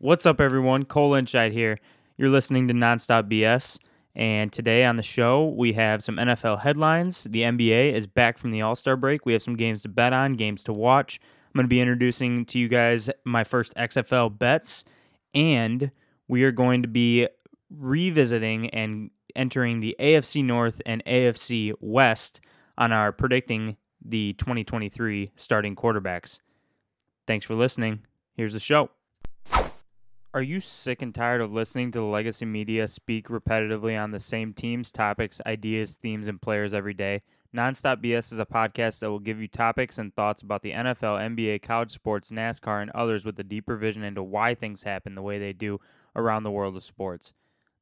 What's up, everyone? Cole Lynchite here. You're listening to Nonstop BS. And today on the show, we have some NFL headlines. The NBA is back from the All Star break. We have some games to bet on, games to watch. I'm going to be introducing to you guys my first XFL bets. And we are going to be revisiting and entering the AFC North and AFC West on our predicting the 2023 starting quarterbacks. Thanks for listening. Here's the show. Are you sick and tired of listening to the legacy media speak repetitively on the same teams, topics, ideas, themes, and players every day? Nonstop BS is a podcast that will give you topics and thoughts about the NFL, NBA, college sports, NASCAR, and others with a deeper vision into why things happen the way they do around the world of sports.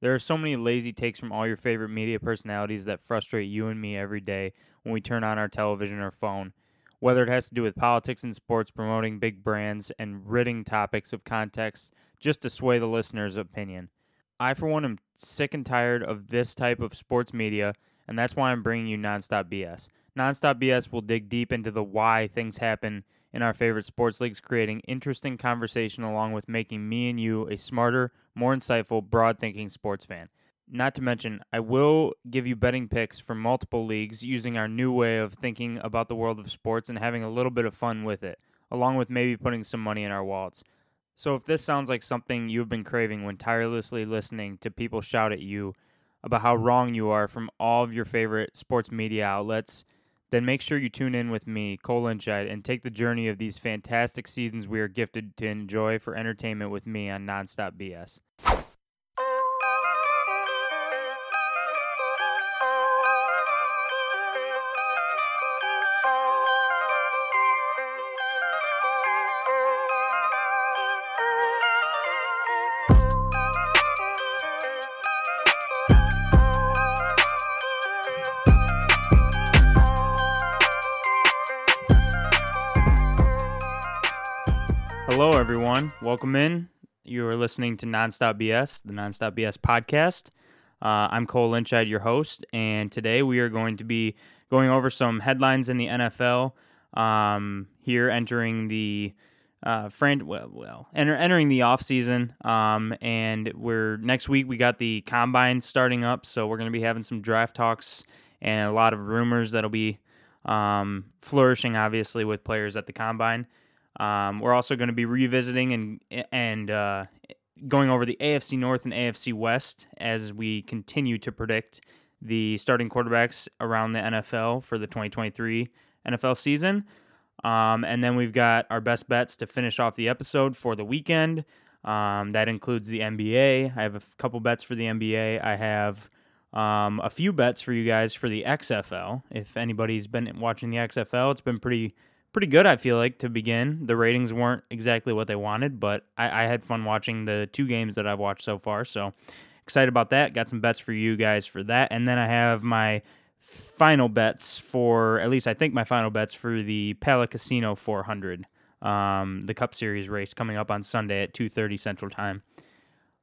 There are so many lazy takes from all your favorite media personalities that frustrate you and me every day when we turn on our television or phone. Whether it has to do with politics and sports, promoting big brands, and ridding topics of context just to sway the listener's opinion. I, for one, am sick and tired of this type of sports media, and that's why I'm bringing you Nonstop BS. Nonstop BS will dig deep into the why things happen in our favorite sports leagues, creating interesting conversation along with making me and you a smarter, more insightful, broad thinking sports fan. Not to mention, I will give you betting picks for multiple leagues using our new way of thinking about the world of sports and having a little bit of fun with it, along with maybe putting some money in our wallets. So if this sounds like something you've been craving when tirelessly listening to people shout at you about how wrong you are from all of your favorite sports media outlets, then make sure you tune in with me, Cole Lynchite, and take the journey of these fantastic seasons we are gifted to enjoy for entertainment with me on Nonstop BS. Everyone. Welcome in. You are listening to Nonstop BS, the Nonstop BS podcast. Uh, I'm Cole Lynchide, your host, and today we are going to be going over some headlines in the NFL. Um, here, entering the uh, fran- well, well, enter- entering the off season, um, and we're next week we got the combine starting up, so we're going to be having some draft talks and a lot of rumors that'll be um, flourishing, obviously, with players at the combine. Um, we're also going to be revisiting and and uh, going over the AFC North and AFC West as we continue to predict the starting quarterbacks around the NFL for the 2023 NFL season. Um, and then we've got our best bets to finish off the episode for the weekend. Um, that includes the NBA. I have a couple bets for the NBA. I have um, a few bets for you guys for the XFL. If anybody's been watching the XFL, it's been pretty pretty good, I feel like, to begin. The ratings weren't exactly what they wanted, but I, I had fun watching the two games that I've watched so far. So excited about that. Got some bets for you guys for that. And then I have my final bets for, at least I think my final bets for the Pala Casino 400, um, the Cup Series race coming up on Sunday at 2.30 Central Time.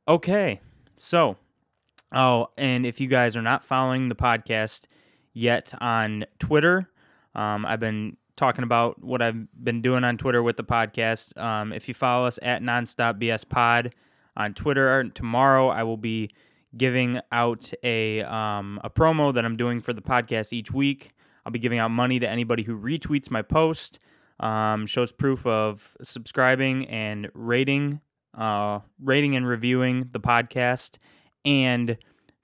Okay, so, oh, and if you guys are not following the podcast yet on Twitter, um, I've been talking about what I've been doing on Twitter with the podcast. Um, if you follow us at Nonstop BS Pod on Twitter, tomorrow I will be giving out a um, a promo that I'm doing for the podcast each week. I'll be giving out money to anybody who retweets my post, um, shows proof of subscribing and rating, uh, rating and reviewing the podcast, and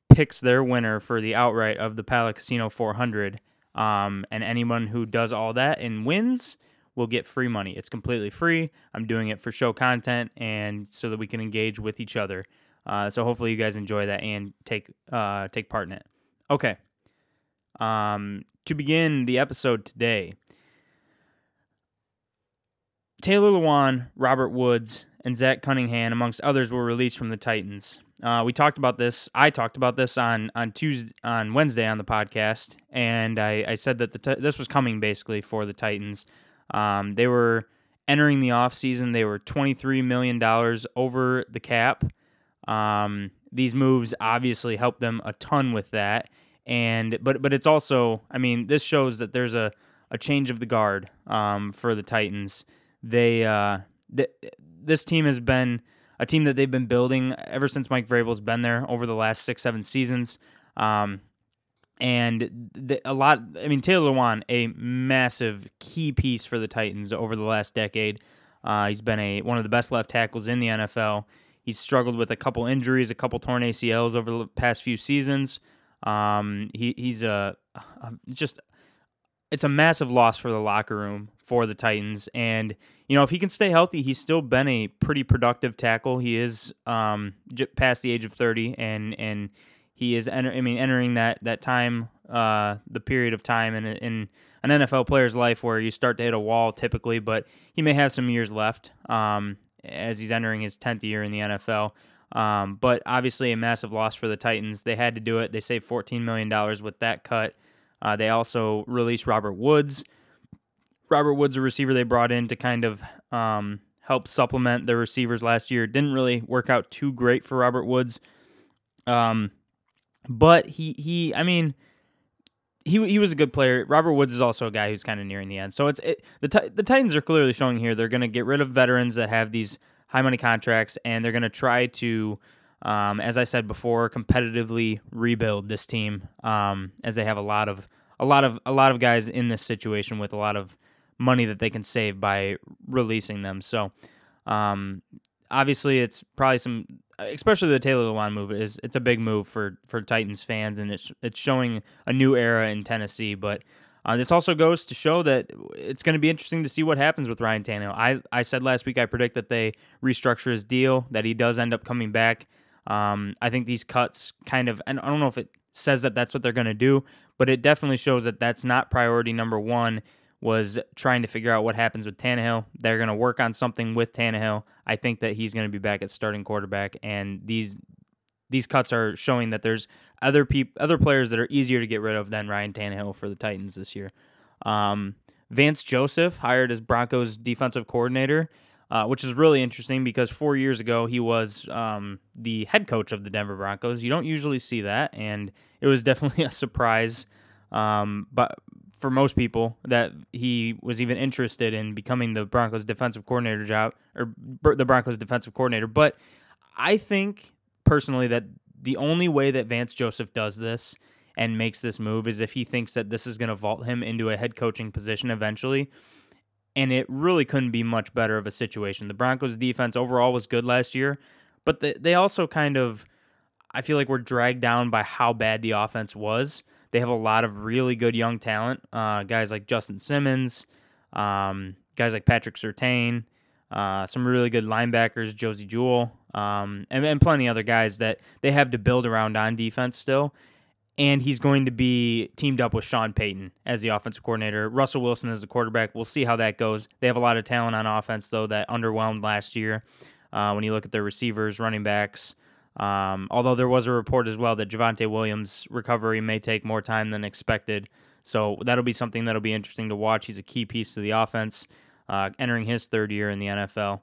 picks their winner for the outright of the Pala Casino 400 um, and anyone who does all that and wins will get free money. It's completely free. I'm doing it for show content and so that we can engage with each other. Uh, so hopefully you guys enjoy that and take uh, take part in it. Okay. Um, to begin the episode today, Taylor Lewan, Robert Woods, and Zach Cunningham, amongst others, were released from the Titans. Uh, we talked about this. I talked about this on on Tuesday, on Wednesday on the podcast, and I, I said that the this was coming basically for the Titans. Um, they were entering the offseason. They were twenty three million dollars over the cap. Um, these moves obviously helped them a ton with that, and but but it's also, I mean, this shows that there's a a change of the guard um, for the Titans. They uh, this team has been a team that they've been building ever since Mike Vrabel's been there over the last six, seven seasons. Um, and the, a lot, I mean, Taylor Lewan, a massive key piece for the Titans over the last decade. Uh, he's been a one of the best left tackles in the NFL. He's struggled with a couple injuries, a couple torn ACLs over the past few seasons. Um, he he's a, a just it's a massive loss for the locker room for the Titans. And you know, if he can stay healthy, he's still been a pretty productive tackle. He is um, past the age of thirty, and and he is enter- I mean entering that that time, uh, the period of time in in an NFL player's life where you start to hit a wall typically, but he may have some years left um, as he's entering his tenth year in the NFL. Um, but obviously, a massive loss for the Titans. They had to do it. They saved $14 million with that cut. Uh, they also released Robert Woods. Robert Woods, a receiver they brought in to kind of um, help supplement their receivers last year. Didn't really work out too great for Robert Woods. Um, but he, he, I mean, he he was a good player. Robert Woods is also a guy who's kind of nearing the end. So it's it, the the Titans are clearly showing here they're going to get rid of veterans that have these high money contracts, and they're going to try to, um, as I said before, competitively rebuild this team. Um, as they have a lot of a lot of a lot of guys in this situation with a lot of money that they can save by releasing them. So, um, obviously, it's probably some, especially the Taylor Lewan move is it's a big move for for Titans fans, and it's it's showing a new era in Tennessee, but. Uh, this also goes to show that it's going to be interesting to see what happens with Ryan Tannehill. I, I said last week I predict that they restructure his deal, that he does end up coming back. Um, I think these cuts kind of, and I don't know if it says that that's what they're going to do, but it definitely shows that that's not priority number one. Was trying to figure out what happens with Tannehill. They're going to work on something with Tannehill. I think that he's going to be back at starting quarterback, and these these cuts are showing that there's other people, other players that are easier to get rid of than Ryan Tannehill for the Titans this year. Um, Vance Joseph hired as Broncos defensive coordinator, uh, which is really interesting because four years ago he was um, the head coach of the Denver Broncos. You don't usually see that, and it was definitely a surprise. Um, but for most people, that he was even interested in becoming the Broncos defensive coordinator job or the Broncos defensive coordinator. But I think personally that the only way that Vance Joseph does this and makes this move is if he thinks that this is going to vault him into a head coaching position eventually. And it really couldn't be much better of a situation. The Broncos' defense overall was good last year, but they, they also kind of, I feel like, were dragged down by how bad the offense was. They have a lot of really good young talent, uh, guys like Justin Simmons, um, guys like Patrick Surtain, uh, some really good linebackers, Josey Jewell, um, and, and plenty other guys that they have to build around on defense still. And he's going to be teamed up with Sean Payton as the offensive coordinator. Russell Wilson is the quarterback. We'll see how that goes. They have a lot of talent on offense, though, that underwhelmed last year uh, when you look at their receivers, running backs. Um, although there was a report as well that Javonte Williams' recovery may take more time than expected. So that'll be something that'll be interesting to watch. He's a key piece to the offense, uh, entering his third year in the NFL.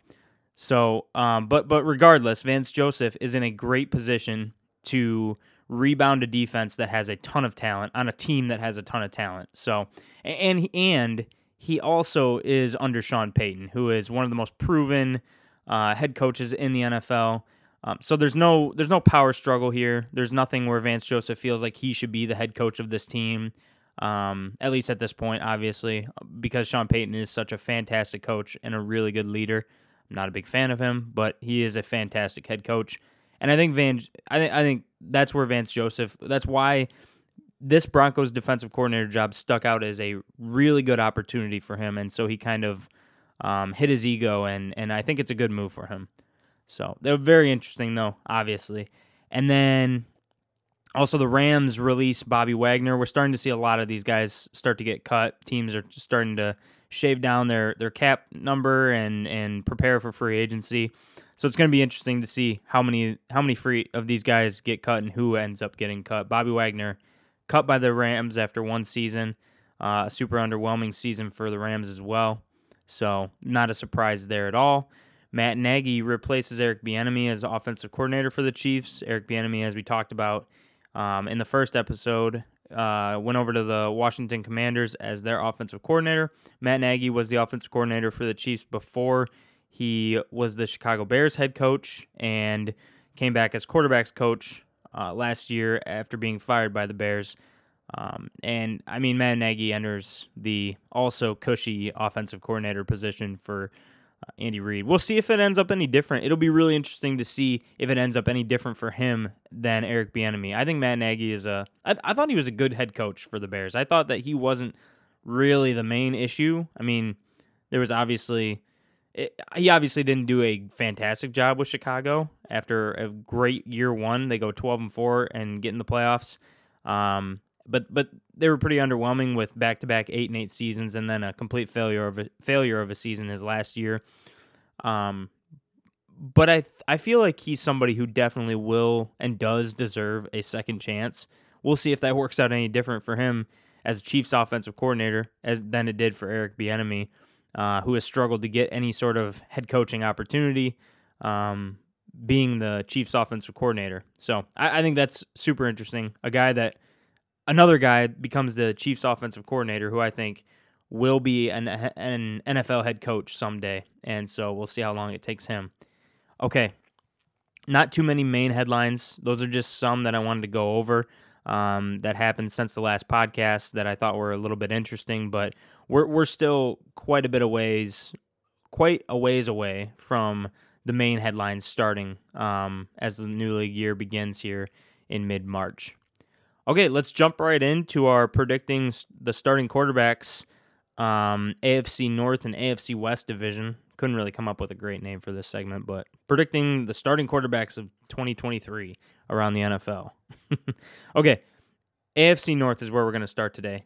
So, um, but but regardless, Vance Joseph is in a great position to rebound a defense that has a ton of talent on a team that has a ton of talent. So, and and he also is under Sean Payton, who is one of the most proven uh, head coaches in the NFL. Um, so there's no there's no power struggle here. There's nothing where Vance Joseph feels like he should be the head coach of this team. Um, at least at this point, obviously, because Sean Payton is such a fantastic coach and a really good leader. I'm not a big fan of him, but he is a fantastic head coach. And I think Van, I think I think that's where Vance Joseph. That's why this Broncos defensive coordinator job stuck out as a really good opportunity for him, and so he kind of um, hit his ego, and and I think it's a good move for him. So they're very interesting, though, obviously. And then also the Rams release Bobby Wagner. We're starting to see a lot of these guys start to get cut. Teams are starting to shave down their their cap number and and prepare for free agency. So it's going to be interesting to see how many how many free of these guys get cut and who ends up getting cut. Bobby Wagner cut by the Rams after one season, uh, super underwhelming season for the Rams as well. So not a surprise there at all. Matt Nagy replaces Eric Bieniemy as offensive coordinator for the Chiefs. Eric Bieniemy, as we talked about um, in the first episode, uh, went over to the Washington Commanders as their offensive coordinator. Matt Nagy was the offensive coordinator for the Chiefs before He was the Chicago Bears head coach and came back as quarterbacks coach uh, last year after being fired by the Bears. Um, and I mean, Matt Nagy enters the also cushy offensive coordinator position for Andy Reid. We'll see if it ends up any different. It'll be really interesting to see if it ends up any different for him than Eric Bieniemy. I think Matt Nagy is a. I, I thought he was a good head coach for the Bears. I thought that he wasn't really the main issue. I mean, there was obviously. It, he obviously didn't do a fantastic job with Chicago after a great year one. They go 12 and 4 and get in the playoffs. Um, but but they were pretty underwhelming with back to back eight and eight seasons, and then a complete failure of a failure of a season his last year. Um, but I I feel like he's somebody who definitely will and does deserve a second chance. We'll see if that works out any different for him as Chiefs offensive coordinator as than it did for Eric Bieniemy, uh, who has struggled to get any sort of head coaching opportunity. Um, being the Chiefs offensive coordinator. So I, I think that's super interesting. A guy that another guy becomes the Chiefs offensive coordinator, who I think will be an, an NFL head coach someday. And so we'll see how long it takes him. Okay. Not too many main headlines. Those are just some that I wanted to go over um, that happened since the last podcast that I thought were a little bit interesting, but we're, we're still quite a bit of ways, quite a ways away from the main headlines starting um, as the new league year begins here in mid March. Okay, let's jump right into our predicting the starting quarterbacks, um, AFC North and AFC West division. Couldn't really come up with a great name for this segment, but predicting the starting quarterbacks of 2023 around the NFL. okay, AFC North is where we're going to start today.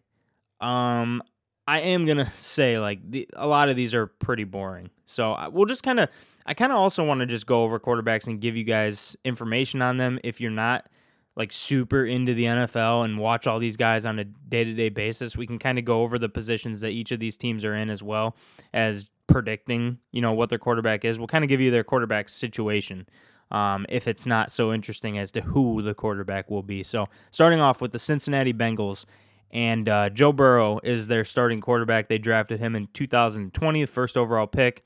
Um, I am gonna say like the, a lot of these are pretty boring, so I, we'll just kind of. I kind of also want to just go over quarterbacks and give you guys information on them if you're not like super into the NFL and watch all these guys on a day to day basis, we can kind of go over the positions that each of these teams are in as well as predicting, you know, what their quarterback is. We'll kind of give you their quarterback situation. Um, if it's not so interesting as to who the quarterback will be. So, starting off with the Cincinnati Bengals, and uh, Joe Burrow is their starting quarterback. They drafted him in 2020, the first overall pick.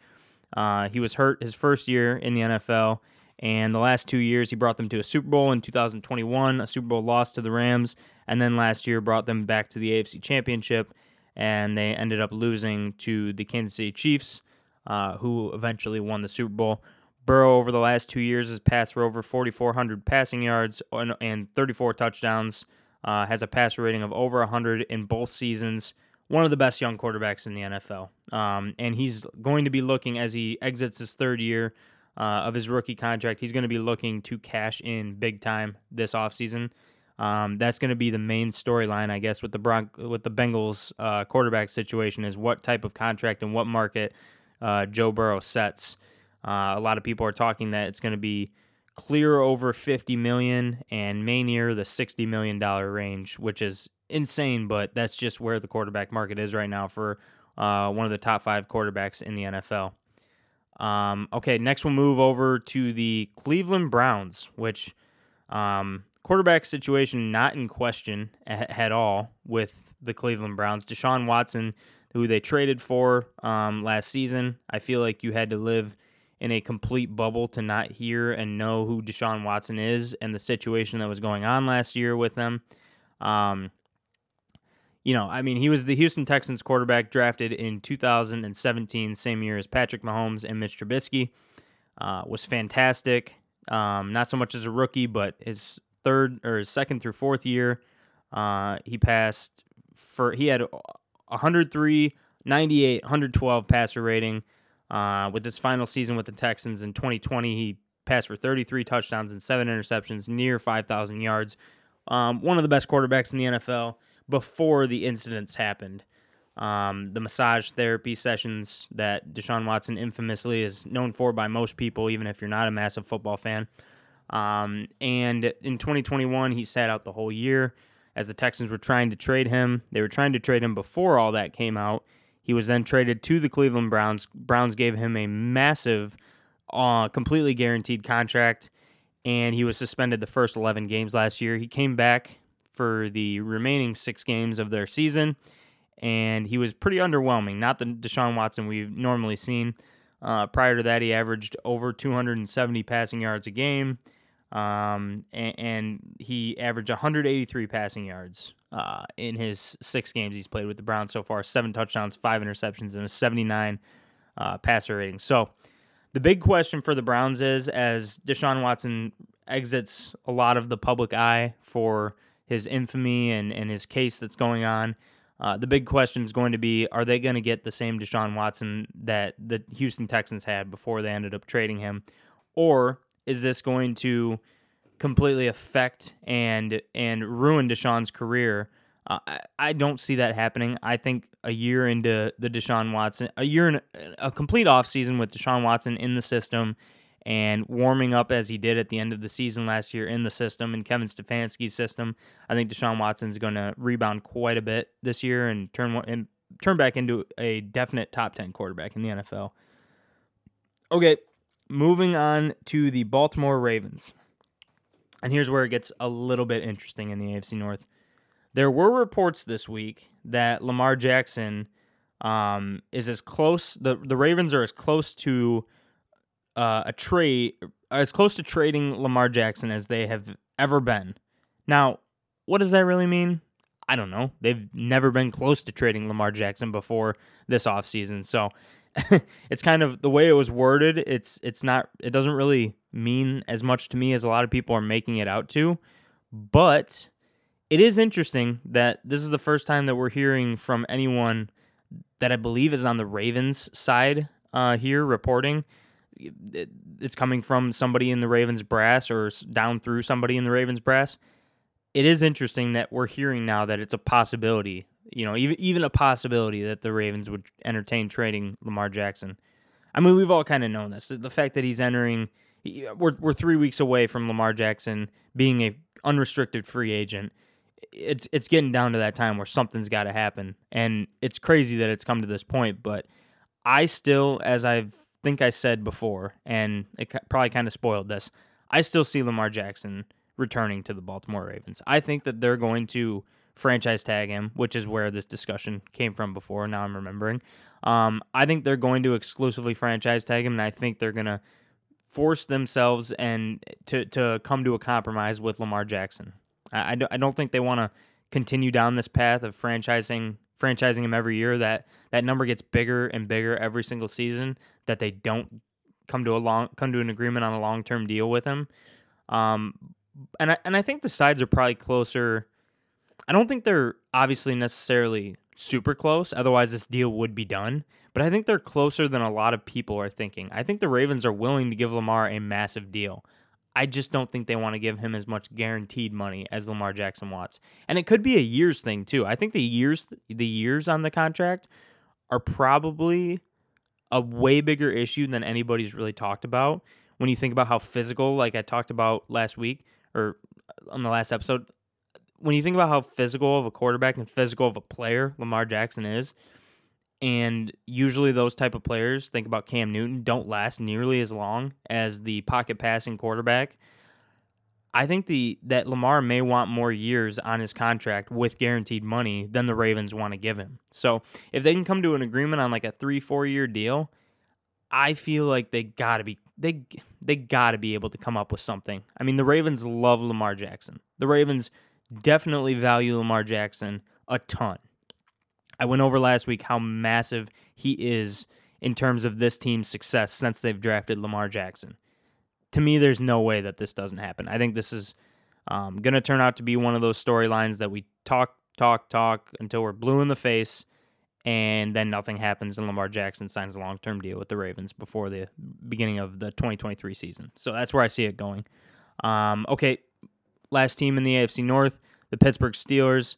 Uh, he was hurt his first year in the NFL, and the last two years, he brought them to a Super Bowl in 2021, a Super Bowl loss to the Rams, and then last year brought them back to the AFC Championship, and they ended up losing to the Kansas City Chiefs, uh, who eventually won the Super Bowl. Burrow, over the last two years, has passed for over 4,400 passing yards and 34 touchdowns, uh, has a passer rating of over 100 in both seasons. One of the best young quarterbacks in the NFL. Um, and he's going to be looking as he exits his third year uh, of his rookie contract. He's going to be looking to cash in big time this offseason. Um, that's going to be the main storyline, I guess, with the Bron- with the Bengals uh, quarterback situation is what type of contract and what market uh, Joe Burrow sets. Uh, a lot of people are talking that it's going to be clear over 50 million and may near the 60 million dollar range, which is insane, but that's just where the quarterback market is right now for uh, one of the top five quarterbacks in the NFL. Um, okay, next we'll move over to the Cleveland Browns, which um, quarterback situation not in question at all with the Cleveland Browns. Deshaun Watson, who they traded for um, last season, I feel like you had to live in a complete bubble to not hear and know who Deshaun Watson is and the situation that was going on last year with them. Um, you know, I mean, he was the Houston Texans quarterback drafted in 2017, same year as Patrick Mahomes and Mitch Trubisky. Uh, was fantastic. Um, not so much as a rookie, but his third or his second through fourth year, uh, he passed for he had 103, 98, 112 passer rating. Uh, with his final season with the Texans in 2020, he passed for 33 touchdowns and seven interceptions, near 5,000 yards. Um, one of the best quarterbacks in the NFL before the incidents happened. Um, the massage therapy sessions that Deshaun Watson infamously is known for by most people, even if you're not a massive football fan. Um, and in 2021, he sat out the whole year as the Texans were trying to trade him. They were trying to trade him before all that came out. He was then traded to the Cleveland Browns. Browns gave him a massive, uh, completely guaranteed contract, and he was suspended the first 11 games last year. He came back for the remaining six games of their season, and he was pretty underwhelming. Not the Deshaun Watson we've normally seen. Uh, prior to that, he averaged over 270 passing yards a game, um, and, and, he averaged 183 passing yards uh, in his six games he's played with the Browns so far. Seven touchdowns, five interceptions, and a 79 uh, passer rating. So the big question for the Browns is as Deshaun Watson exits a lot of the public eye for his infamy and, and his case that's going on. Uh, the big question is going to be are they going to get the same Deshaun Watson that the Houston Texans had before they ended up trading him? Or is this going to completely affect and and ruin Deshaun's career? Uh, I, I don't see that happening. I think a year into the Deshaun Watson, a year in a complete offseason with Deshaun Watson in the system and warming up as he did at the end of the season last year in the system in Kevin Stefanski's system, I think Deshaun Watson's going to rebound quite a bit this year and turn and turn back into a definite top 10 quarterback in the NFL. Okay, moving on to the Baltimore Ravens. And here's where it gets a little bit interesting in the AFC North. There were reports this week that Lamar Jackson um, is as close. the The Ravens are as close to uh, a trade as close to trading Lamar Jackson as they have ever been. Now, what does that really mean? I don't know. They've never been close to trading Lamar Jackson before this offseason. So it's kind of the way it was worded, it's it's not it doesn't really mean as much to me as a lot of people are making it out to. But it is interesting that this is the first time that we're hearing from anyone that I believe is on the Ravens side uh, here reporting it's coming from somebody in the Ravens brass or down through somebody in the Ravens brass. It is interesting that we're hearing now that it's a possibility, you know, even even a possibility that the Ravens would entertain trading Lamar Jackson. I mean, we've all kind of known this. The fact that he's entering, we're we're three weeks away from Lamar Jackson being a unrestricted free agent. It's it's getting down to that time where something's got to happen, and it's crazy that it's come to this point. But I still, as I've think I said before, and it probably kind of spoiled this. I still see Lamar Jackson returning to the Baltimore Ravens. I think that they're going to franchise tag him, which is where this discussion came from before. Now I'm remembering. Um, I think they're going to exclusively franchise tag him, and I think they're going to force themselves and to to come to a compromise with Lamar Jackson. I, I, I don't think they want to continue down this path of franchising franchising him every year, that that number gets bigger and bigger every single season. That they don't come to a long come to an agreement on a long term deal with him. Um, and I and I think the sides are probably closer. I don't think they're obviously necessarily super close. Otherwise, this deal would be done. But I think they're closer than a lot of people are thinking. I think the Ravens are willing to give Lamar a massive deal. I just don't think they want to give him as much guaranteed money as Lamar Jackson wants. And it could be a years thing too. I think the years the years on the contract are probably a way bigger issue than anybody's really talked about. When you think about how physical, like I talked about last week or on the last episode, when you think about how physical of a quarterback and physical of a player Lamar Jackson is, and usually those type of players think about Cam Newton don't last nearly as long as the pocket passing quarterback. I think the that Lamar may want more years on his contract with guaranteed money than the Ravens want to give him. So if they can come to an agreement on like a three four year deal, I feel like they gotta be they they gotta be able to come up with something. I mean the Ravens love Lamar Jackson. The Ravens definitely value Lamar Jackson a ton. I went over last week how massive he is in terms of this team's success since they've drafted Lamar Jackson. To me, there's no way that this doesn't happen. I think this is um, going to turn out to be one of those storylines that we talk, talk, talk until we're blue in the face, and then nothing happens, and Lamar Jackson signs a long term deal with the Ravens before the beginning of the 2023 season. So that's where I see it going. Um, okay, last team in the AFC North, the Pittsburgh Steelers.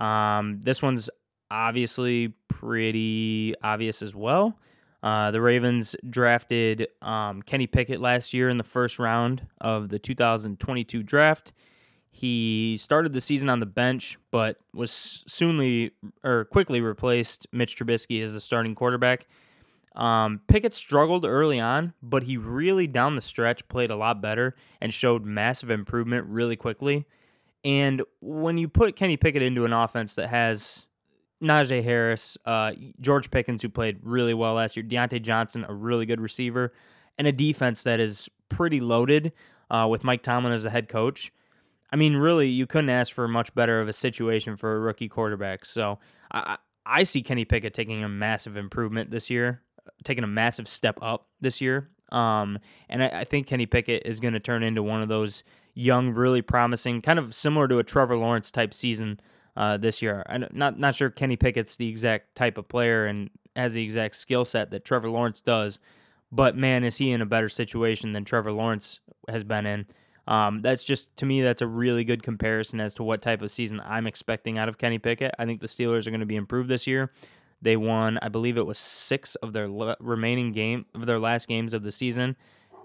Um, this one's obviously pretty obvious as well. Uh, the Ravens drafted um, Kenny Pickett last year in the first round of the 2022 draft. He started the season on the bench, but was soonly or quickly replaced Mitch Trubisky as the starting quarterback. Um, Pickett struggled early on, but he really down the stretch played a lot better and showed massive improvement really quickly. And when you put Kenny Pickett into an offense that has Najee Harris, uh, George Pickens, who played really well last year, Diontae Johnson, a really good receiver, and a defense that is pretty loaded uh, with Mike Tomlin as a head coach. I mean, really, you couldn't ask for much better of a situation for a rookie quarterback. So I, I see Kenny Pickett taking a massive improvement this year, taking a massive step up this year. Um, and I, I think Kenny Pickett is going to turn into one of those young, really promising, kind of similar to a Trevor Lawrence type season uh, this year. I'm not not sure Kenny Pickett's the exact type of player and has the exact skill set that Trevor Lawrence does, but man, is he in a better situation than Trevor Lawrence has been in. Um, that's just to me, that's a really good comparison as to what type of season I'm expecting out of Kenny Pickett. I think the Steelers are going to be improved this year. They won, I believe it was six of their le- remaining game of their last games of the season.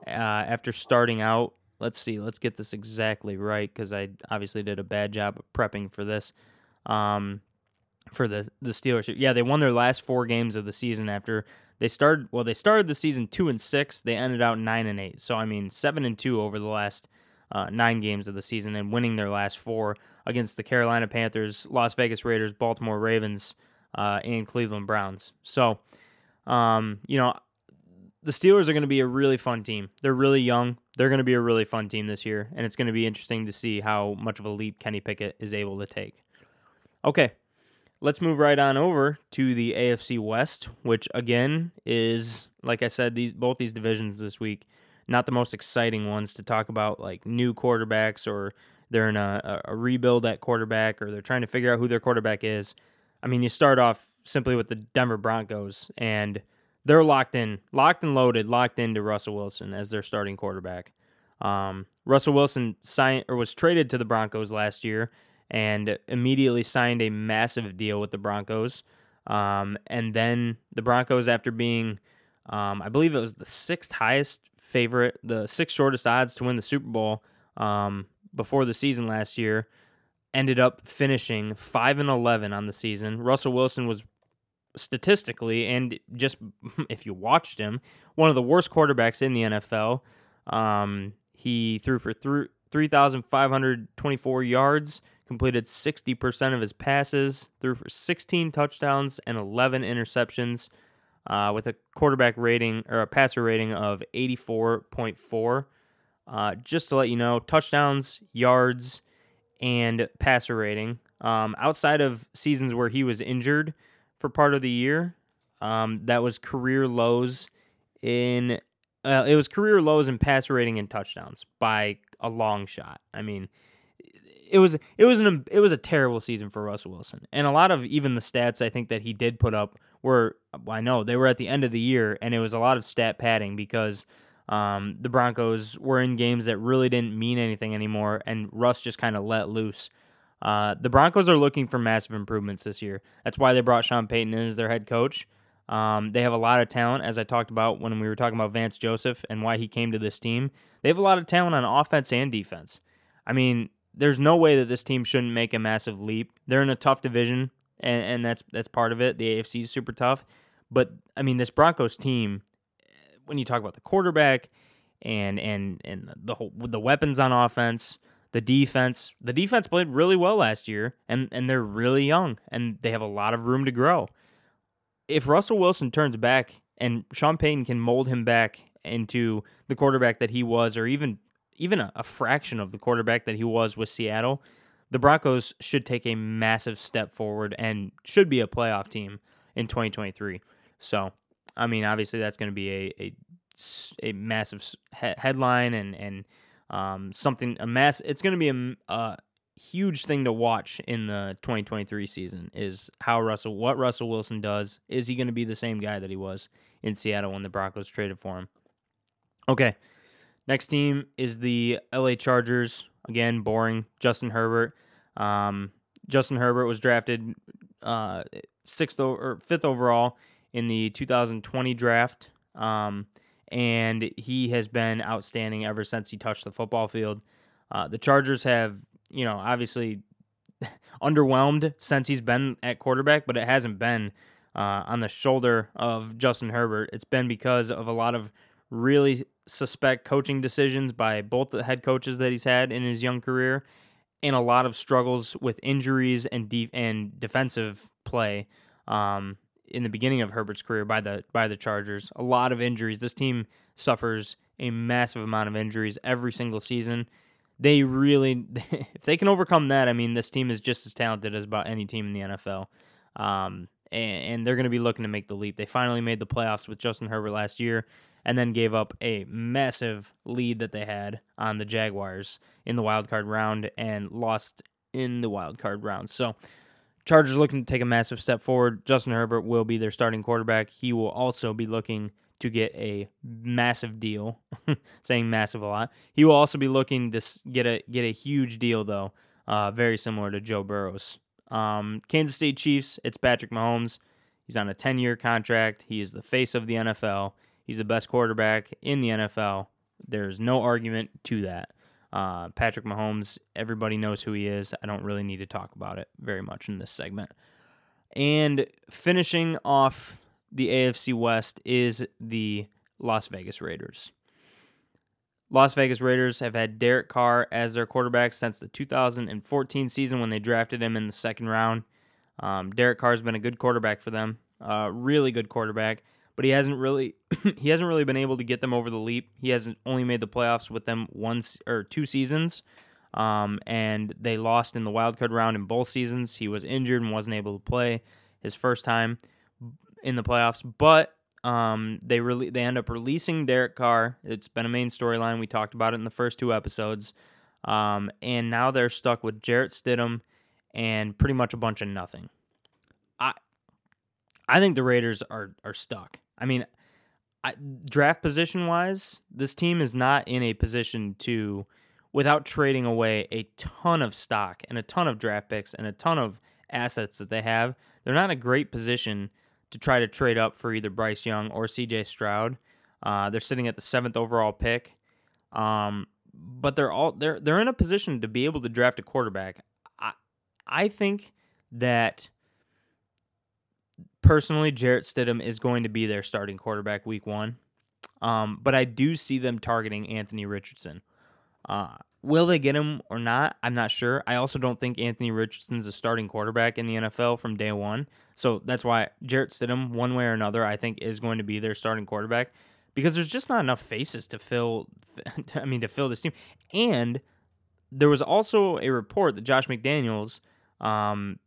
Uh, after starting out, let's see, let's get this exactly right because I obviously did a bad job of prepping for this um, for the the Steelers. Yeah, they won their last four games of the season after they started. Well, they started the season two and six. They ended out nine and eight. So I mean, seven and two over the last uh, nine games of the season and winning their last four against the Carolina Panthers, Las Vegas Raiders, Baltimore Ravens, uh, and Cleveland Browns. So, um, you know, the Steelers are going to be a really fun team. They're really young. They're going to be a really fun team this year, and it's going to be interesting to see how much of a leap Kenny Pickett is able to take. Okay, let's move right on over to the AFC West, which again is, like I said, these both these divisions this week, not the most exciting ones to talk about, like new quarterbacks or they're in a, a rebuild at quarterback or they're trying to figure out who their quarterback is. I mean, you start off simply with the Denver Broncos, and they're locked in, locked and loaded, locked into Russell Wilson as their starting quarterback. Um, Russell Wilson signed or was traded to the Broncos last year and immediately signed a massive deal with the Broncos. Um, and then the Broncos, after being, um, I believe it was the sixth highest favorite, the sixth shortest odds to win the Super Bowl um, before the season last year, ended up finishing five and eleven on the season. Russell Wilson was statistically and just if you watched him, one of the worst quarterbacks in the NFL. Um, he threw for th- 3,524 yards, completed 60% of his passes, threw for 16 touchdowns and 11 interceptions, uh, with a quarterback rating or a passer rating of 84.4. Uh, just to let you know, touchdowns, yards, and passer rating. Um, outside of seasons where he was injured for part of the year, um, that was career lows in. Uh, it was career lows in passer rating and touchdowns by a long shot. I mean, it was it was an it was a terrible season for Russell Wilson, and a lot of even the stats I think that he did put up were I know they were at the end of the year, and it was a lot of stat padding because um, the Broncos were in games that really didn't mean anything anymore, and Russ just kind of let loose. Uh, the Broncos are looking for massive improvements this year. That's why they brought Sean Payton in as their head coach. Um, they have a lot of talent, as I talked about when we were talking about Vance Joseph and why he came to this team. They have a lot of talent on offense and defense. I mean, there's no way that this team shouldn't make a massive leap. They're in a tough division, and, and that's that's part of it. The AFC is super tough, but I mean, this Broncos team, when you talk about the quarterback and and and the whole the weapons on offense, the defense, the defense played really well last year, and and they're really young, and they have a lot of room to grow. If Russell Wilson turns back and Sean Payton can mold him back into the quarterback that he was, or even even a, a fraction of the quarterback that he was with Seattle, the Broncos should take a massive step forward and should be a playoff team in 2023. So, I mean, obviously that's going to be a, a a massive headline and and um, something a mass. It's going to be a, a, huge thing to watch in the 2023 season. Is how Russell what Russell Wilson does. Is he going to be the same guy that he was in Seattle when the Broncos traded for him? Okay, Next team is the LA Chargers. Again, boring. Justin Herbert. Um, Justin Herbert was drafted uh, sixth or fifth overall in the 2020 draft, um, and he has been outstanding ever since he touched the football field. Uh, the Chargers have, you know, obviously underwhelmed since he's been at quarterback, but it hasn't been uh, on the shoulder of Justin Herbert. It's been because of a lot of really suspect coaching decisions by both the head coaches that he's had in his young career and a lot of struggles with injuries and de- and defensive play um, in the beginning of Herbert's career by the by the Chargers. A lot of injuries. This team suffers a massive amount of injuries every single season. They really, if they can overcome that, I mean, this team is just as talented as about any team in the NFL. Um, and, and they're going to be looking to make the leap. They finally made the playoffs with Justin Herbert last year and then gave up a massive lead that they had on the Jaguars in the wild card round and lost in the wild card round. So, Chargers looking to take a massive step forward. Justin Herbert will be their starting quarterback. He will also be looking to get a massive deal. saying massive a lot. He will also be looking to get a get a huge deal though, uh, very similar to Joe Burrows. Um, Kansas State Chiefs. It's Patrick Mahomes. He's on a 10 year contract. He is the face of the NFL. He's the best quarterback in the NFL. There's no argument to that. Uh, Patrick Mahomes, everybody knows who he is. I don't really need to talk about it very much in this segment. And finishing off the AFC West is the Las Vegas Raiders. Las Vegas Raiders have had Derek Carr as their quarterback since the 2014 season when they drafted him in the second round. Um, Derek Carr has been a good quarterback for them, uh, really good quarterback but he hasn't really he hasn't really been able to get them over the leap. He hasn't only made the playoffs with them once or two seasons. Um, and they lost in the wild card round in both seasons. He was injured and wasn't able to play his first time in the playoffs. But um, they really they end up releasing Derek Carr. It's been a main storyline. We talked about it in the first two episodes. Um, and now they're stuck with Jarrett Stidham and pretty much a bunch of nothing. I I think the Raiders are are stuck. I mean, I, draft position wise, this team is not in a position to, without trading away a ton of stock and a ton of draft picks and a ton of assets that they have, they're not in a great position to try to trade up for either Bryce Young or CJ Stroud. Uh, they're sitting at the seventh overall pick, um, but they're all they're they're in a position to be able to draft a quarterback. I I think that personally, Jarrett Stidham is going to be their starting quarterback week one. Um, but I do see them targeting Anthony Richardson. Uh, will they get him or not? I'm not sure. I also don't think Anthony Richardson's a starting quarterback in the NFL from day one. So that's why Jarrett Stidham, one way or another, I think is going to be their starting quarterback because there's just not enough faces to fill. I mean, to fill this team. And there was also a report that Josh McDaniels um,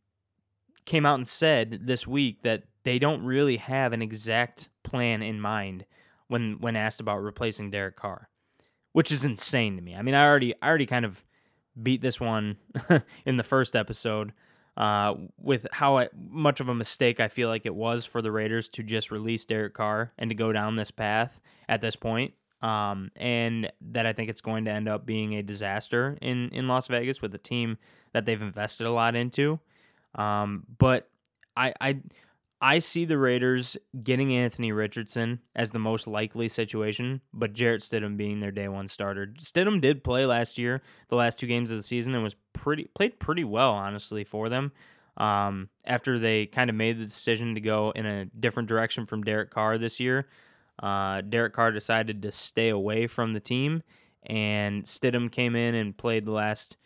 came out and said this week that they don't really have an exact plan in mind when when asked about replacing Derek Carr, which is insane to me. I mean, I already I already kind of beat this one in the first episode uh, with how much of a mistake I feel like it was for the Raiders to just release Derek Carr and to go down this path at this point. Um, and that I think it's going to end up being a disaster in, in Las Vegas with a team that they've invested a lot into. Um, but I, I I see the Raiders getting Anthony Richardson as the most likely situation, but Jarrett Stidham being their day one starter. Stidham did play last year, the last two games of the season, and was pretty played pretty well, honestly, for them. Um, after they kind of made the decision to go in a different direction from Derek Carr this year, uh, Derek Carr decided to stay away from the team, and Stidham came in and played the last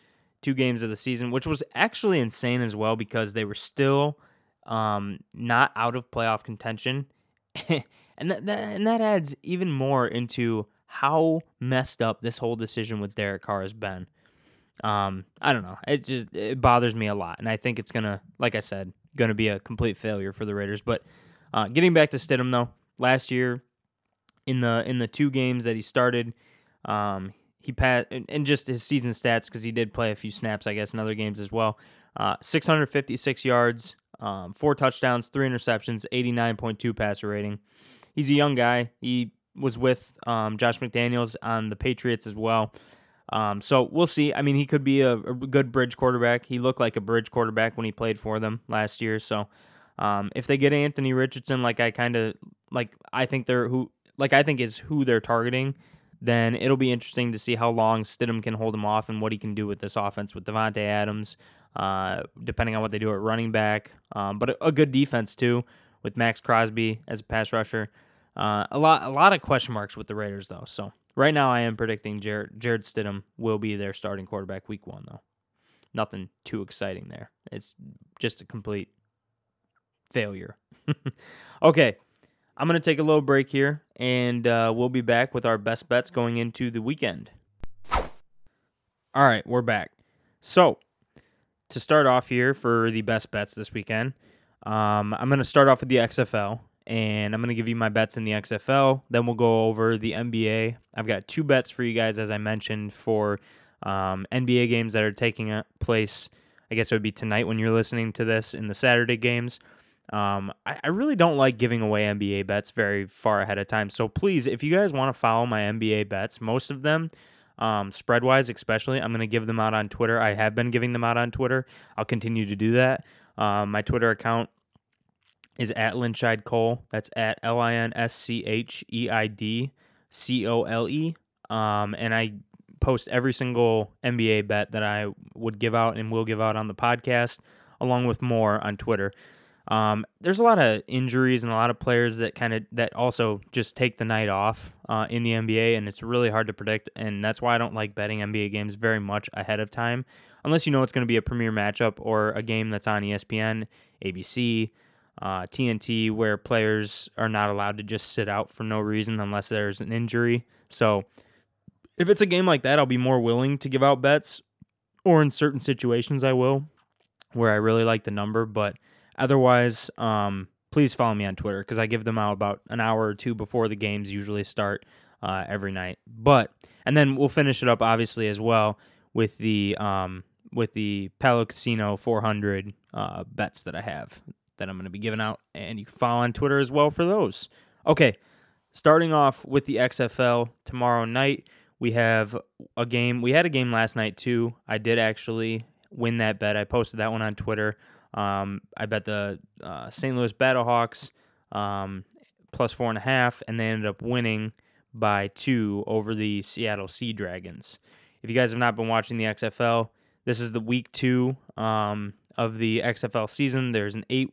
two games of the season, which was actually insane as well because they were still um, not out of playoff contention, and that, and that adds even more into how messed up this whole decision with Derek Carr has been. Um, I don't know. It just it bothers me a lot, and I think it's gonna, like I said, gonna be a complete failure for the Raiders. But uh, getting back to Stidham though, last year in the in the two games that he started, um, he passed and, and just his season stats because he did play a few snaps, I guess, in other games as well. Uh, 656 yards, um, four touchdowns, three interceptions, 89.2 passer rating. He's a young guy. He was with um, Josh McDaniels on the Patriots as well. Um, so we'll see. I mean, he could be a, a, good bridge quarterback. He looked like a bridge quarterback when he played for them last year. So um, if they get Anthony Richardson, like I kind of like, I think they're who, like I think is who they're targeting. Then it'll be interesting to see how long Stidham can hold him off and what he can do with this offense with Davante Adams, uh, depending on what they do at running back. Um, but a, a, good defense too with Maxx Crosby as a pass rusher. Uh, a lot, a lot of question marks with the Raiders though. So right now, I am predicting Jared, Jarrett Stidham will be their starting quarterback week one though. Nothing too exciting there. It's just a complete failure. okay, I'm going to take a little break here, and uh, we'll be back with our best bets going into the weekend. All right, we're back. So, to start off here for the best bets this weekend, um, I'm going to start off with the XFL, and I'm going to give you my bets in the XFL. Then we'll go over the NBA. I've got two bets for you guys, as I mentioned, for um, NBA games that are taking place. I guess it would be tonight when you're listening to this in the Saturday games. Um, I, I, really don't like giving away NBA bets very far ahead of time. So please, if you guys want to follow my NBA bets, most of them, um, spread wise especially, I'm going to give them out on Twitter. I have been giving them out on Twitter. I'll continue to do that. Um, my Twitter account is at Linscheid Cole. That's at L I N S C H E I D C O L E. Um, and I post every single NBA bet that I would give out and will give out on the podcast, along with more on Twitter. Um, there's a lot of injuries and a lot of players that kind of that also just take the night off uh, in the NBA, and it's really hard to predict. And that's why I don't like betting NBA games very much ahead of time, unless you know it's going to be a premier matchup or a game that's on ESPN, ABC, uh, TNT, where players are not allowed to just sit out for no reason unless there's an injury. So if it's a game like that, I'll be more willing to give out bets, or in certain situations, I will, where I really like the number, but Otherwise, um, please follow me on Twitter because I give them out about an hour or two before the games usually start uh, every night. But and then we'll finish it up obviously as well with the um, with the Pala Casino 400 uh, bets that I have that I'm going to be giving out, and you can follow on Twitter as well for those. Okay, starting off with the XFL tomorrow night, we have a game. We had a game last night too. I did actually win that bet. I posted that one on Twitter. Um, I bet the uh, St. Louis Battlehawks um, plus four and a half, and they ended up winning by two over the Seattle Sea Dragons. If you guys have not been watching the XFL, this is the week two um, of the XFL season. There's an eight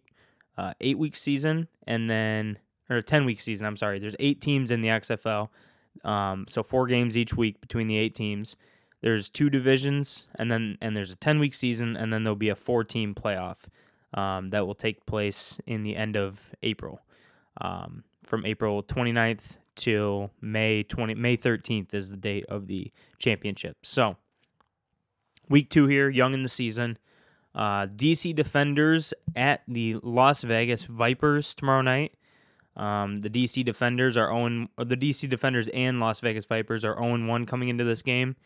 uh, eight week season, and then or a ten week season. I'm sorry. There's eight teams in the XFL, um, so four games each week between the eight teams there's two divisions, and then and there's a 10 week season, and then there'll be a four team playoff um, that will take place in the end of April, um, from April 29th till May 20 May 13th is the date of the championship. So week two here, young in the season. Uh, DC Defenders at the Las Vegas Vipers tomorrow night. Um, the DC Defenders are own the DC Defenders and Las Vegas Vipers are 0 1 coming into this game.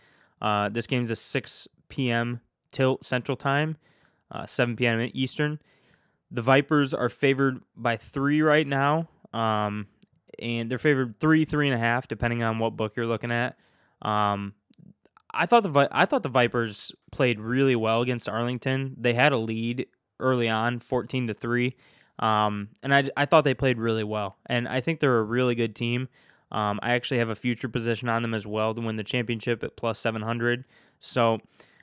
Uh, this game's a 6 p.m. tilt Central Time, uh, 7 p.m. Eastern. The Vipers are favored by three right now, um, and they're favored three, three and a half, depending on what book you're looking at. Um, I thought the I thought the Vipers played really well against Arlington. They had a lead early on, 14 to three, um, and I I thought they played really well, and I think they're a really good team. Um, I actually have a future position on them as well to win the championship at plus 700. So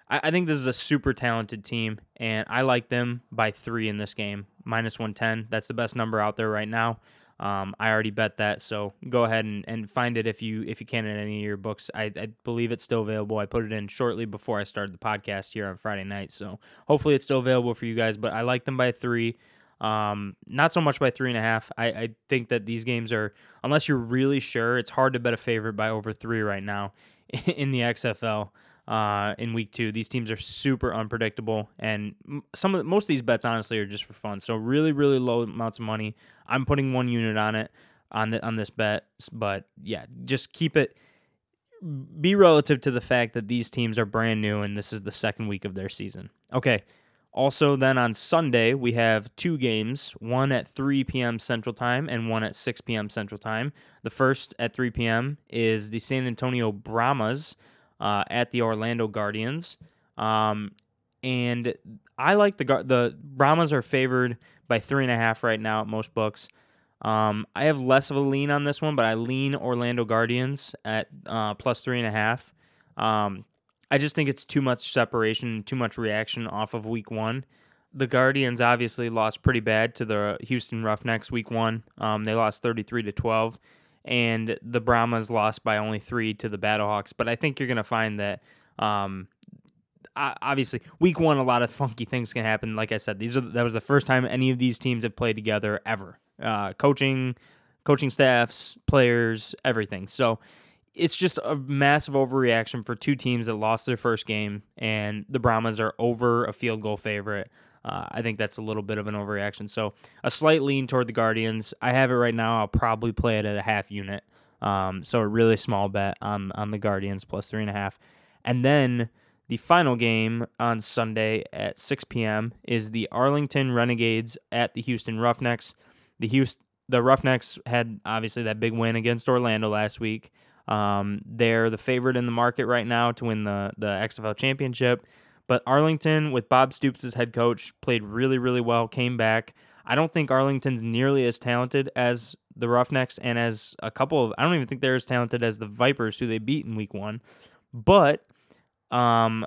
I, I, think this is a super talented team, and I like them by three in this game, minus 110. That's the best number out there right now. Um, I already bet that, so go ahead and, and find it if you if you can in any of your books. I, I believe it's still available. I put it in shortly before I started the podcast here on Friday night, so hopefully it's still available for you guys. But I like them by three. Um, not so much by three and a half. I, I think that these games are, unless you're really sure, it's hard to bet a favorite by over three right now in the XFL. Uh, in week two, these teams are super unpredictable, and some of most of these bets honestly are just for fun. So really, really low amounts of money. I'm putting one unit on it on the on this bet, but yeah, just keep it. Be relative to the fact that these teams are brand new and this is the second week of their season. Okay, also, then on Sunday, we have two games one at 3 p.m. Central Time and one at 6 p.m. Central Time. The first at 3 p.m. is the San Antonio Brahmas uh, at the Orlando Guardians. Um, and I like the the Brahmas are favored by three and a half right now at most books. Um, I have less of a lean on this one, but I lean Orlando Guardians at uh, plus three and a half. Um, I just think it's too much separation, too much reaction off of week one. The Guardians obviously lost pretty bad to the Houston Roughnecks week one. Um, they lost 33 to 12, and the Brahmas lost by only three to the Battlehawks. But I think you're going to find that um, obviously week one, a lot of funky things can happen. Like I said, these are that was the first time any of these teams have played together ever. Uh, coaching, coaching staffs, players, everything. So it's just a massive overreaction for two teams that lost their first game, and the Brahmas are over a field goal favorite. Uh, I think that's a little bit of an overreaction. So a slight lean toward the Guardians. I have it right now. I'll probably play it at a half unit. Um, so a really small bet on on the Guardians plus three and a half, and then the final game on Sunday at 6 p.m. is the Arlington Renegades at the Houston Roughnecks. The Houston the Roughnecks had obviously that big win against Orlando last week. Um, they're the favorite in the market right now to win the the XFL championship. But Arlington, with Bob Stoops as head coach, played really, really well, came back. I don't think Arlington's nearly as talented as the Roughnecks and as a couple of, I don't even think they're as talented as the Vipers, who they beat in week one. But um,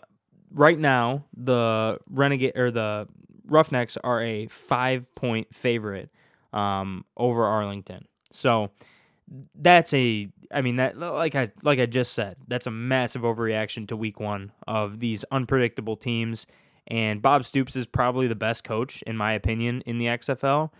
right now, the Renegade or the Roughnecks are a five point favorite um, over Arlington. So that's a I mean that like I like I just said, that's a massive overreaction to week 1 of these unpredictable teams and Bob Stoops is probably the best coach in my opinion in the XFL.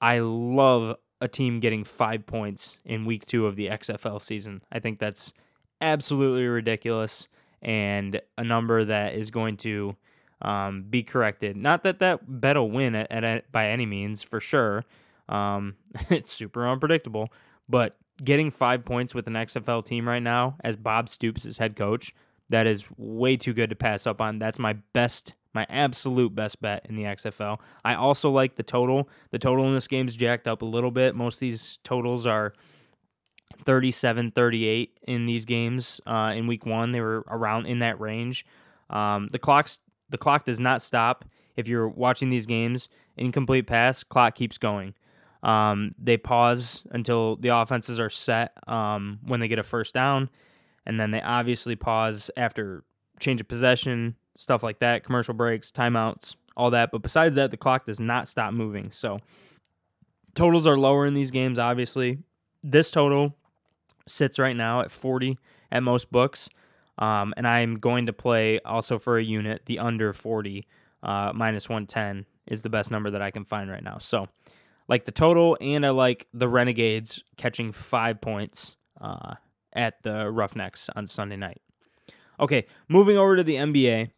I love a team getting 5 points in week 2 of the XFL season. I think that's absolutely ridiculous and a number that is going to um, be corrected. Not that that bet will win at, at, by any means, for sure. Um, it's super unpredictable, but getting five points with an XFL team right now as Bob Stoops is head coach, that is way too good to pass up on. That's my best, my absolute best bet in the XFL. I also like the total. The total in this game is jacked up a little bit. Most of these totals are 37 38 in these games uh, in week one. They were around in that range. Um, the clock's the clock does not stop if you're watching these games. Incomplete pass, clock keeps going. Um, they pause until the offenses are set um, when they get a first down, and then they obviously pause after change of possession, stuff like that, commercial breaks, timeouts, all that. But besides that, the clock does not stop moving. So totals are lower in these games, obviously. This total sits right now at 40 at most books. Um, and I'm going to play also for a unit, the under 40 uh, minus 110 is the best number that I can find right now. So like the total, and I like the Renegades catching five points uh, at the Roughnecks on Sunday night. Okay, moving over to the NBA.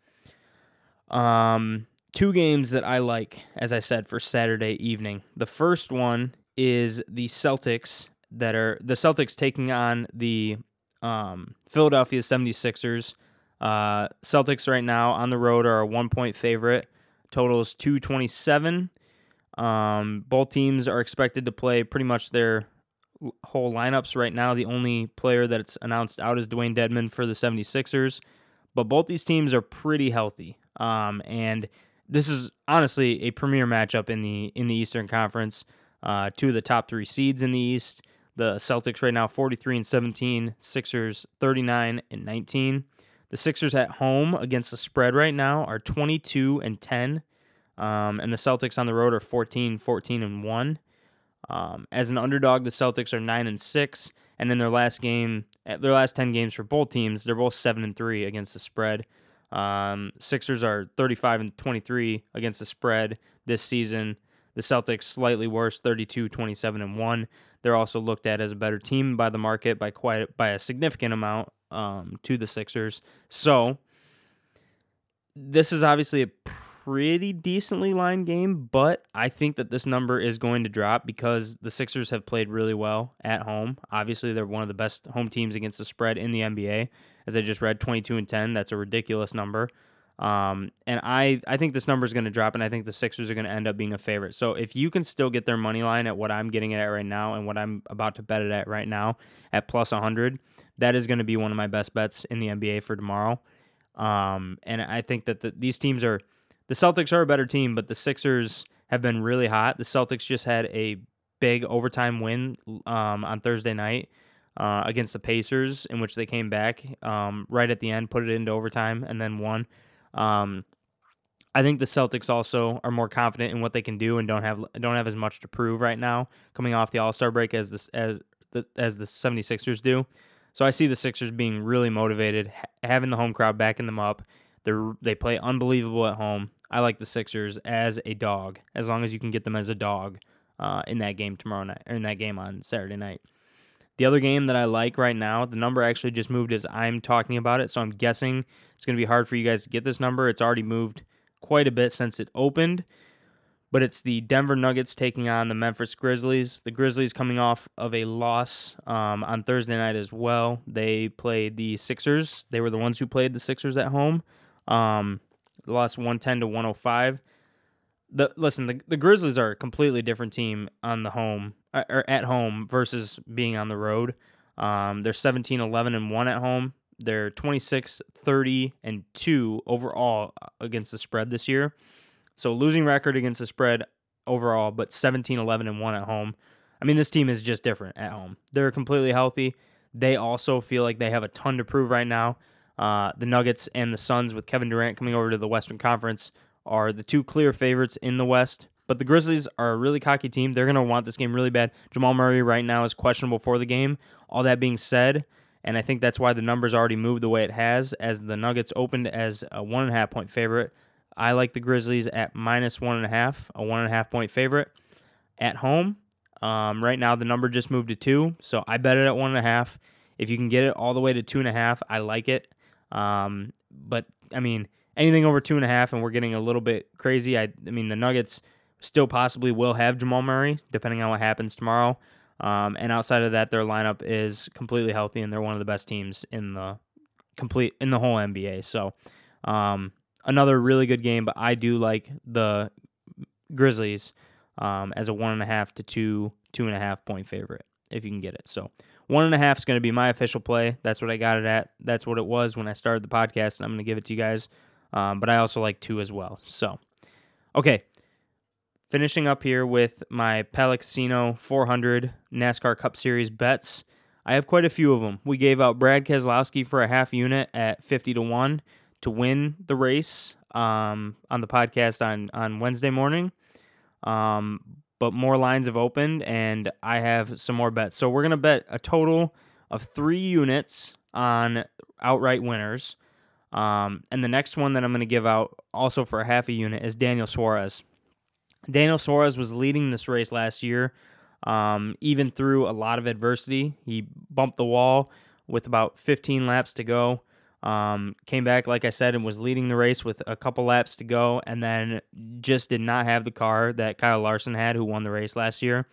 Um, two games that I like, as I said, for Saturday evening. The first one is the Celtics that are the Celtics taking on the um, Philadelphia 76ers. Uh, Celtics right now on the road are a one point favorite. Total is 227. Um, both teams are expected to play pretty much their whole lineups right now. The only player that's announced out is Dewayne Dedmon for the 76ers. But both these teams are pretty healthy. Um, and this is honestly a premier matchup in the in the Eastern Conference. Uh, two of the top three seeds in the East. The Celtics right now 43 and 17, Sixers 39 and 19. The Sixers at home against the spread right now are 22 and 10. Um, and the Celtics on the road are 14, 14 and 1. Um, as an underdog, the Celtics are 9 and 6. And in their last game, their last 10 games for both teams, they're both 7 and 3 against the spread. Um, Sixers are 35 and 23 against the spread this season. The Celtics slightly worse, 32, 27 and 1. They're also looked at as a better team by the market by quite by a significant amount um, to the Sixers. So this is obviously a pretty decently lined game, but I think that this number is going to drop because the Sixers have played really well at home. Obviously, they're one of the best home teams against the spread in the NBA. As I just read, 22 and 10. That's a ridiculous number. Um, and I, I think this number is going to drop, and I think the Sixers are going to end up being a favorite. So if you can still get their money line at what I'm getting it at right now and what I'm about to bet it at right now at plus 100, that is going to be one of my best bets in the NBA for tomorrow. Um, and I think that the, these teams are – the Celtics are a better team, but the Sixers have been really hot. The Celtics just had a big overtime win um, on Thursday night uh, against the Pacers, in which they came back um, right at the end, put it into overtime, and then won. Um, I think the Celtics also are more confident in what they can do and don't have don't have as much to prove right now coming off the All Star break as this as the as the 76ers do. So I see the Sixers being really motivated, ha- having the home crowd backing them up, They they play unbelievable at home. I like the Sixers as a dog, as long as you can get them as a dog uh, in that game tomorrow night, or in that game on Saturday night. The other game that I like right now, the number actually just moved as I'm talking about it, so I'm guessing it's going to be hard for you guys to get this number. It's already moved quite a bit since it opened, but it's the Denver Nuggets taking on the Memphis Grizzlies. The Grizzlies coming off of a loss um, on Thursday night as well. They played the Sixers. They were the ones who played the Sixers at home. Um, lost 110 to 105. The listen, the, the Grizzlies are a completely different team on the home uh, or at home versus being on the road. Um, they're 17 11 and 1 at home. They're 26 30 and 2 overall uh, against the spread this year. So losing record against the spread overall, but 17 11 and 1 at home. I mean, this team is just different at home. They're completely healthy. They also feel like they have a ton to prove right now. Uh, the Nuggets and the Suns, with Kevin Durant coming over to the Western Conference, are the two clear favorites in the West. But the Grizzlies are a really cocky team. They're going to want this game really bad. Jamal Murray right now is questionable for the game. All that being said, and I think that's why the numbers already moved the way it has, as the Nuggets opened as a one and a half point favorite. I like the Grizzlies at minus one and a half, a one and a half point favorite at home. Um, right now, the number just moved to two, so I bet it at one and a half. If you can get it all the way to two and a half, I like it. Um, but I mean, anything over two and a half, and we're getting a little bit crazy. I, I mean, the Nuggets still possibly will have Jamal Murray, depending on what happens tomorrow. Um, and outside of that, their lineup is completely healthy, and they're one of the best teams in the complete in the whole NBA. So, um, another really good game. But I do like the Grizzlies um, as a one and a half to two two and a half point favorite if you can get it. So one and a half is going to be my official play. That's what I got it at. That's what it was when I started the podcast, and I'm going to give it to you guys. Um, but I also like two as well. So, okay. Finishing up here with my Pala Casino 400 NASCAR Cup Series bets. I have quite a few of them. We gave out Brad Keselowski for a half unit at 50 to 1 to win the race um, on the podcast on, on Wednesday morning. Um, but more lines have opened and I have some more bets. So we're going to bet a total of three units on outright winners. Um, and the next one that I'm going to give out also for a half a unit is Daniel Suarez. Daniel Suarez was leading this race last year, um, even through a lot of adversity. He bumped the wall with about 15 laps to go. Um, came back, like I said, and was leading the race with a couple laps to go, and then just did not have the car that Kyle Larson had, who won the race last year.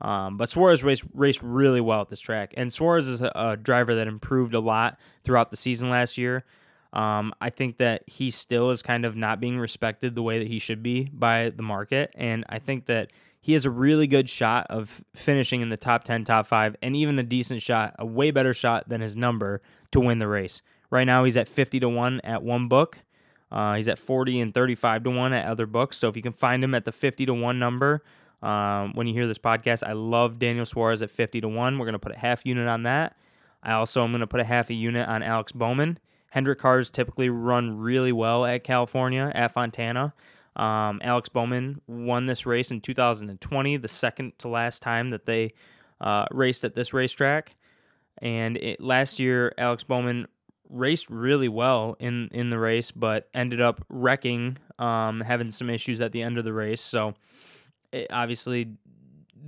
Um, but Suarez raced, raced really well at this track, and Suarez is a, a driver that improved a lot throughout the season last year. Um, I think that he still is kind of not being respected the way that he should be by the market, and I think that he has a really good shot of finishing in the top 10, top 5, and even a decent shot, a way better shot than his number to win the race. Right now, he's at 50 to 1 at one book. Uh, he's at 40 and 35 to 1 at other books. So if you can find him at the 50 to 1 number um, when you hear this podcast, I love Daniel Suarez at 50 to 1. We're going to put a half unit on that. I also am going to put a half a unit on Alex Bowman. Hendrick cars typically run really well at California, at Fontana. Um, Alex Bowman won this race in 2020, the second to last time that they uh, raced at this racetrack. And it, last year, Alex Bowman raced really well in in the race, but ended up wrecking, um, having some issues at the end of the race. So it, obviously,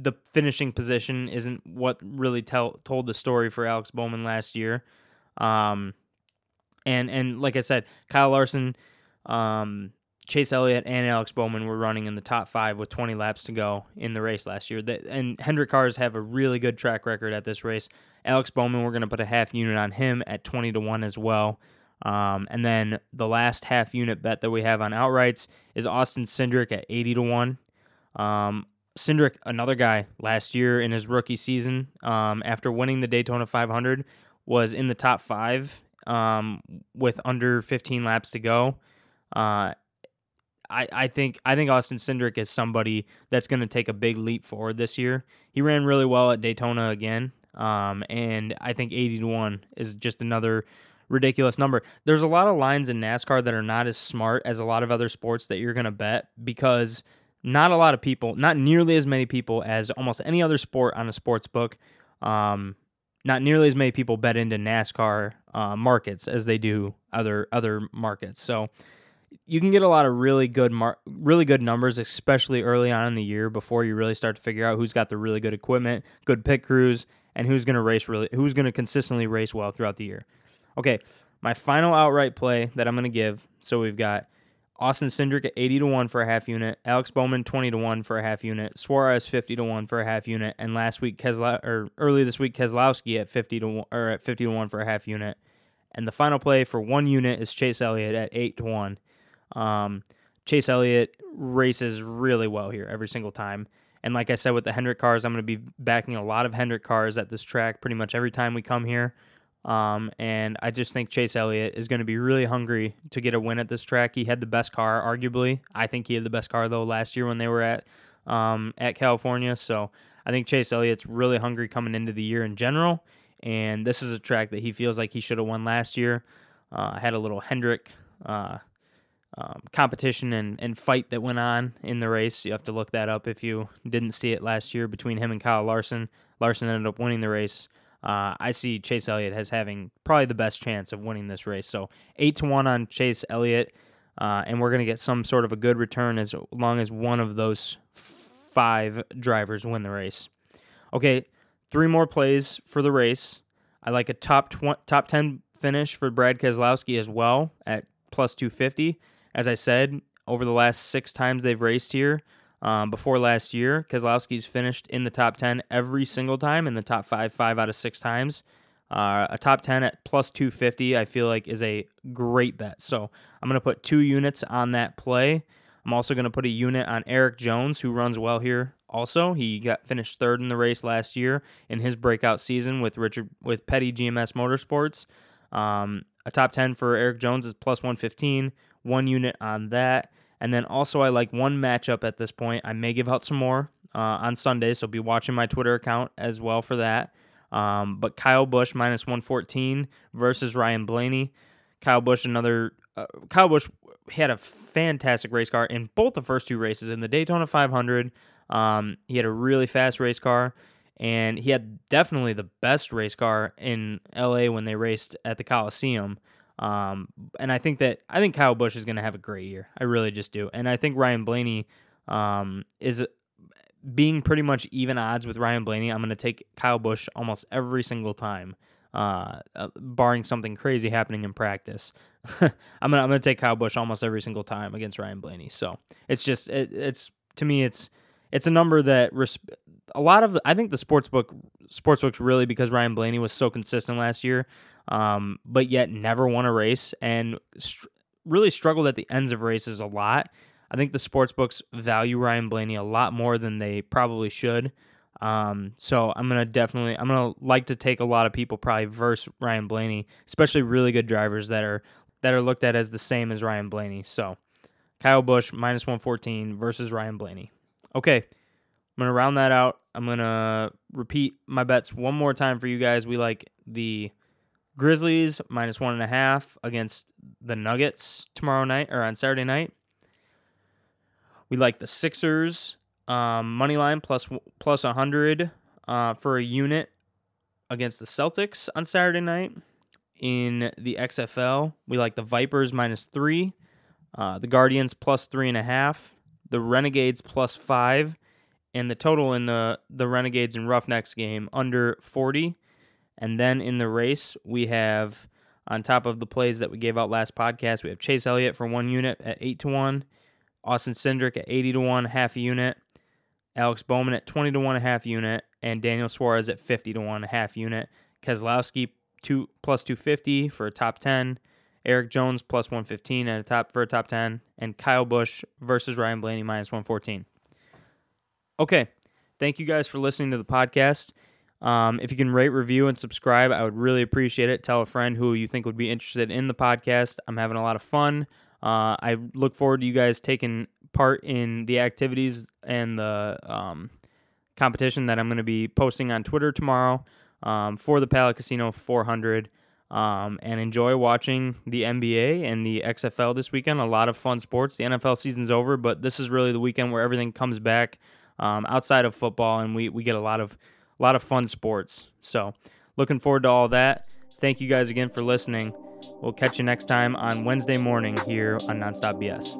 the finishing position isn't what really tell told the story for Alex Bowman last year. Um, and and like I said, Kyle Larson, um, Chase Elliott, and Alex Bowman were running in the top five with 20 laps to go in the race last year. And Hendrick cars have a really good track record at this race. Alex Bowman, we're going to put a half unit on him at 20 to 1 as well. Um, and then the last half unit bet that we have on outrights is Austin Cindric at 80 to 1. Um, Cindric, another guy last year in his rookie season, um, after winning the Daytona 500, was in the top five um, with under 15 laps to go. Uh, I, I think I think Austin Cindric is somebody that's going to take a big leap forward this year. He ran really well at Daytona again. Um, and I think 80 to 1 is just another ridiculous number. There's a lot of lines in NASCAR that are not as smart as a lot of other sports that you're going to bet because not a lot of people, not nearly as many people as almost any other sport on a sports book, um, not nearly as many people bet into NASCAR uh, markets as they do other other markets. So you can get a lot of really good mar- really good numbers, especially early on in the year before you really start to figure out who's got the really good equipment, good pit crews, and who's going to race really who's going to consistently race well throughout the year. Okay, my final outright play that I'm going to give. So we've got Austin Cindric at 80 to 1 for a half unit, Alex Bowman 20 to 1 for a half unit, Suarez 50 to 1 for a half unit, and last week Kesla or early this week Keselowski at 50 to 1 or at 50 to 1 for a half unit. And the final play for one unit is Chase Elliott at 8 to 1. Um, Chase Elliott races really well here every single time. And like I said with the Hendrick cars, I'm going to be backing a lot of Hendrick cars at this track pretty much every time we come here. Um, and I just think Chase Elliott is going to be really hungry to get a win at this track. He had the best car, arguably. I think he had the best car though last year when they were at um, at California. So I think Chase Elliott's really hungry coming into the year in general. And this is a track that he feels like he should have won last year. Uh, I had a little Hendrick uh, um, competition and, and fight that went on in the race. You have to look that up if you didn't see it last year between him and Kyle Larson. Larson ended up winning the race. Uh, I see Chase Elliott as having probably the best chance of winning this race. So eight to one on Chase Elliott, uh, and we're going to get some sort of a good return as long as one of those five drivers win the race. Okay, three more plays for the race. I like a top tw- top ten finish for Brad Keselowski as well at plus two fifty. As I said, over the last six times they've raced here, um, before last year, Keselowski's finished in the top 10 every single time, in the top five, five out of six times. Uh, a top 10 at plus 250, I feel like, is a great bet. So I'm going to put two units on that play. I'm also going to put a unit on Erik Jones, who runs well here. Also, he got finished third in the race last year in his breakout season with Richard with Petty GMS Motorsports. Um, a top 10 for Erik Jones is plus 115. One unit on that. And then also, I like one matchup at this point. I may give out some more uh, on Sunday, so be watching my Twitter account as well for that. Um, but Kyle Busch minus 114 versus Ryan Blaney. Kyle Busch, another. Uh, Kyle Busch had a fantastic race car in both the first two races. In the Daytona 500, um, he had a really fast race car, and he had definitely the best race car in LA when they raced at the Coliseum. Um, and I think that I think Kyle Busch is going to have a great year. I really just do. And I think Ryan Blaney um, is being pretty much even odds with Ryan Blaney. I'm going to take Kyle Busch almost every single time, uh, uh, barring something crazy happening in practice. I'm gonna I'm gonna take Kyle Busch almost every single time against Ryan Blaney. So it's just it, it's to me it's it's a number that res- a lot of I think the sportsbook sportsbooks really because Ryan Blaney was so consistent last year um, but yet never won a race and str- really struggled at the ends of races a lot. I think the sports books value Ryan Blaney a lot more than they probably should. Um, so I'm gonna definitely I'm gonna like to take a lot of people probably versus Ryan Blaney, especially really good drivers that are that are looked at as the same as Ryan Blaney. So Kyle Busch minus 114 versus Ryan Blaney. Okay, I'm gonna round that out. I'm gonna repeat my bets one more time for you guys. We like the Grizzlies minus one and a half against the Nuggets tomorrow night or on Saturday night. We like the Sixers um, money line plus plus a hundred uh, for a unit against the Celtics on Saturday night. In the XFL, we like the Vipers minus three, uh, the Guardians plus three and a half, the Renegades plus five, and the total in the the Renegades and Roughnecks game under forty. And then in the race, we have on top of the plays that we gave out last podcast, we have Chase Elliott for one unit at eight to one, Austin Cindric at eighty to one, half unit, Alex Bowman at twenty to one, half unit, and Daniel Suarez at fifty to one, half unit. Keselowski two plus two fifty for a top ten. Erik Jones plus one fifteen at a top for a top ten, and Kyle Busch versus Ryan Blaney minus one fourteen. Okay, thank you guys for listening to the podcast. Um, if you can rate, review, and subscribe, I would really appreciate it. Tell a friend who you think would be interested in the podcast. I'm having a lot of fun. Uh, I look forward to you guys taking part in the activities and the um, competition that I'm going to be posting on Twitter tomorrow um, for the Pala Casino 400. Um, and enjoy watching the NBA and the XFL this weekend. A lot of fun sports. The NFL season's over, but this is really the weekend where everything comes back um, outside of football, and we, we get a lot of a lot of fun sports. So looking forward to all that. Thank you guys again for listening. We'll catch you next time on Wednesday morning here on Nonstop BS.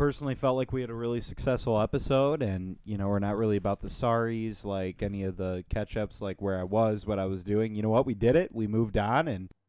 Personally felt like we had a really successful episode and you know we're not really about the sorries like any of the catch ups like where i was what i was doing. You know what? We did it. We moved on and